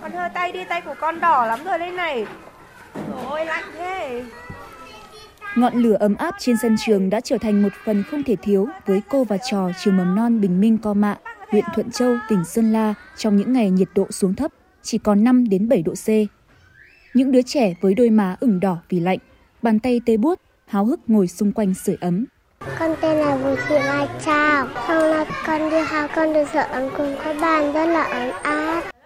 Con hơi tay đi, tay của con đỏ lắm rồi đây này. Ôi lạnh thế. Ngọn lửa ấm áp trên sân trường đã trở thành một phần không thể thiếu với cô và trò trường mầm non Bình Minh Co Mạ, huyện Thuận Châu, tỉnh Sơn La trong những ngày nhiệt độ xuống thấp, chỉ còn 5 đến 7 độ C. Những đứa trẻ với đôi má ửng đỏ vì lạnh, bàn tay tê buốt, háo hức ngồi xung quanh sưởi ấm. Con tên là Bùi Thị Mai Trào. Hôm nay con đi học con được sợ ấm cùng các bạn rất là ấm áp.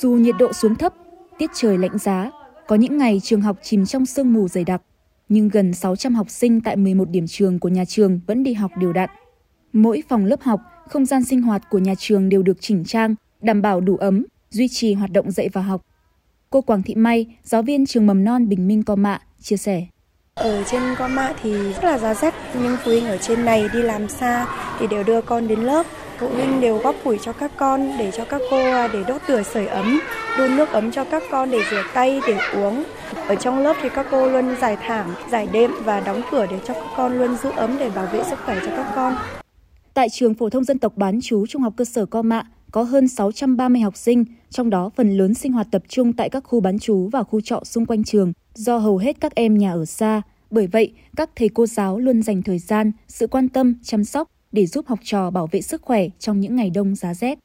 Dù nhiệt độ xuống thấp, tiết trời lạnh giá, có những ngày trường học chìm trong sương mù dày đặc, nhưng gần 600 học sinh tại 11 điểm trường của nhà trường vẫn đi học đều đặn. Mỗi phòng lớp học, không gian sinh hoạt của nhà trường đều được chỉnh trang, đảm bảo đủ ấm, duy trì hoạt động dạy và học. Cô Quảng Thị May, giáo viên trường mầm non Bình Minh Co Mạ, chia sẻ. Ở trên Co Mạ thì rất là giá rét, nhưng phụ huynh ở trên này đi làm xa thì đều đưa con đến lớp. Phụ huynh đều góp củi cho các con để cho các cô à, để đốt lửa sưởi ấm, đun nước ấm cho các con để rửa tay, để uống. Ở trong lớp thì các cô luôn giải thảm, giải đệm và đóng cửa để cho các con luôn giữ ấm để bảo vệ sức khỏe cho các con. Tại trường phổ thông dân tộc bán chú Trung học cơ sở Co Mạ có hơn 630 học sinh, trong đó phần lớn sinh hoạt tập trung tại các khu bán chú và khu trọ xung quanh trường do hầu hết các em nhà ở xa. Bởi vậy, các thầy cô giáo luôn dành thời gian, sự quan tâm, chăm sóc để giúp học trò bảo vệ sức khỏe trong những ngày đông giá rét.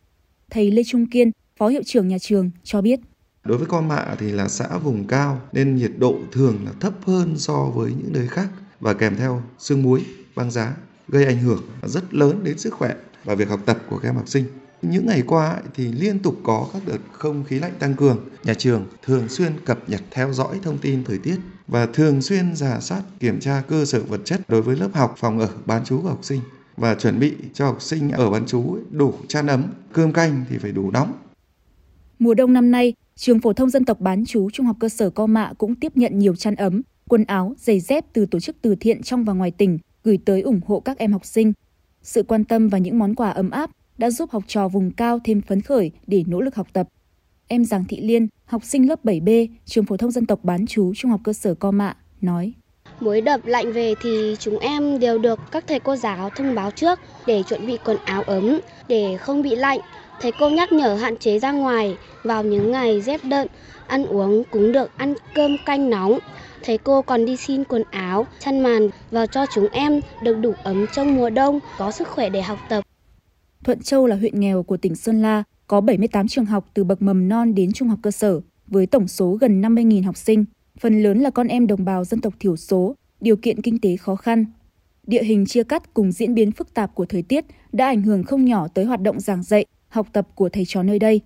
Thầy Lê Trung Kiên, Phó Hiệu trưởng nhà trường cho biết. Đối với con mạ thì là xã vùng cao nên nhiệt độ thường là thấp hơn so với những nơi khác và kèm theo sương muối, băng giá gây ảnh hưởng rất lớn đến sức khỏe và việc học tập của các em học sinh. Những ngày qua thì liên tục có các đợt không khí lạnh tăng cường. Nhà trường thường xuyên cập nhật theo dõi thông tin thời tiết và thường xuyên giả soát kiểm tra cơ sở vật chất đối với lớp học, phòng ở, bán trú của học sinh và chuẩn bị cho học sinh ở bán trú đủ chăn ấm, cơm canh thì phải đủ nóng. Mùa đông năm nay, trường phổ thông dân tộc bán trú Trung học cơ sở Co Mạ cũng tiếp nhận nhiều chăn ấm, quần áo, giày dép từ tổ chức từ thiện trong và ngoài tỉnh gửi tới ủng hộ các em học sinh. Sự quan tâm và những món quà ấm áp đã giúp học trò vùng cao thêm phấn khởi để nỗ lực học tập. Em Giàng Thị Liên, học sinh lớp 7B, trường phổ thông dân tộc bán chú Trung học cơ sở Co Mạ, nói. Mỗi đập lạnh về thì chúng em đều được các thầy cô giáo thông báo trước để chuẩn bị quần áo ấm để không bị lạnh. Thầy cô nhắc nhở hạn chế ra ngoài vào những ngày rét đậm, ăn uống cũng được ăn cơm canh nóng. Thầy cô còn đi xin quần áo, chăn màn vào cho chúng em được đủ ấm trong mùa đông, có sức khỏe để học tập. Thuận Châu là huyện nghèo của tỉnh Sơn La, có 78 trường học từ bậc mầm non đến trung học cơ sở, với tổng số gần 50.000 học sinh. Phần lớn là con em đồng bào dân tộc thiểu số, điều kiện kinh tế khó khăn. Địa hình chia cắt cùng diễn biến phức tạp của thời tiết đã ảnh hưởng không nhỏ tới hoạt động giảng dạy, học tập của thầy trò nơi đây.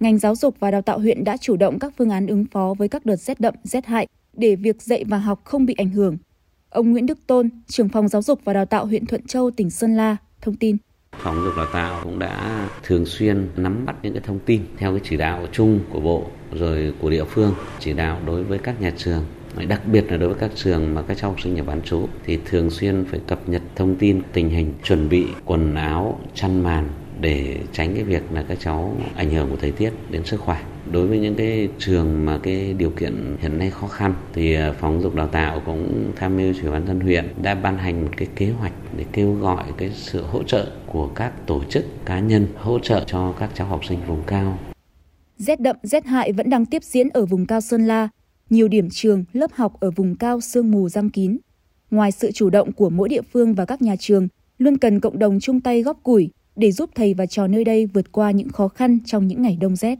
Ngành giáo dục và đào tạo huyện đã chủ động các phương án ứng phó với các đợt rét đậm, rét hại để việc dạy và học không bị ảnh hưởng. Ông Nguyễn Đức Tôn, trưởng phòng giáo dục và đào tạo huyện Thuận Châu, tỉnh Sơn La, thông tin. Phòng giáo dục đào tạo cũng đã thường xuyên nắm bắt những cái thông tin theo cái chỉ đạo chung của bộ rồi của địa phương, chỉ đạo đối với các nhà trường. Đặc biệt là đối với các trường mà các cháu học sinh nhập bán trú thì thường xuyên phải cập nhật thông tin, tình hình, chuẩn bị quần áo, chăn màn để tránh cái việc là các cháu ảnh hưởng của thời tiết đến sức khỏe đối với những cái trường mà cái điều kiện hiện nay khó khăn thì à, phòng dục đào tạo cũng tham mưu cho ban thân huyện đã ban hành một cái kế hoạch để kêu gọi cái sự hỗ trợ của các tổ chức cá nhân hỗ trợ cho các cháu học sinh vùng cao. Rét đậm rét hại vẫn đang tiếp diễn ở vùng cao Sơn La. Nhiều điểm trường, lớp học ở vùng cao sương mù giam kín. Ngoài sự chủ động của mỗi địa phương và các nhà trường, luôn cần cộng đồng chung tay góp củi để giúp thầy và trò nơi đây vượt qua những khó khăn trong những ngày đông rét.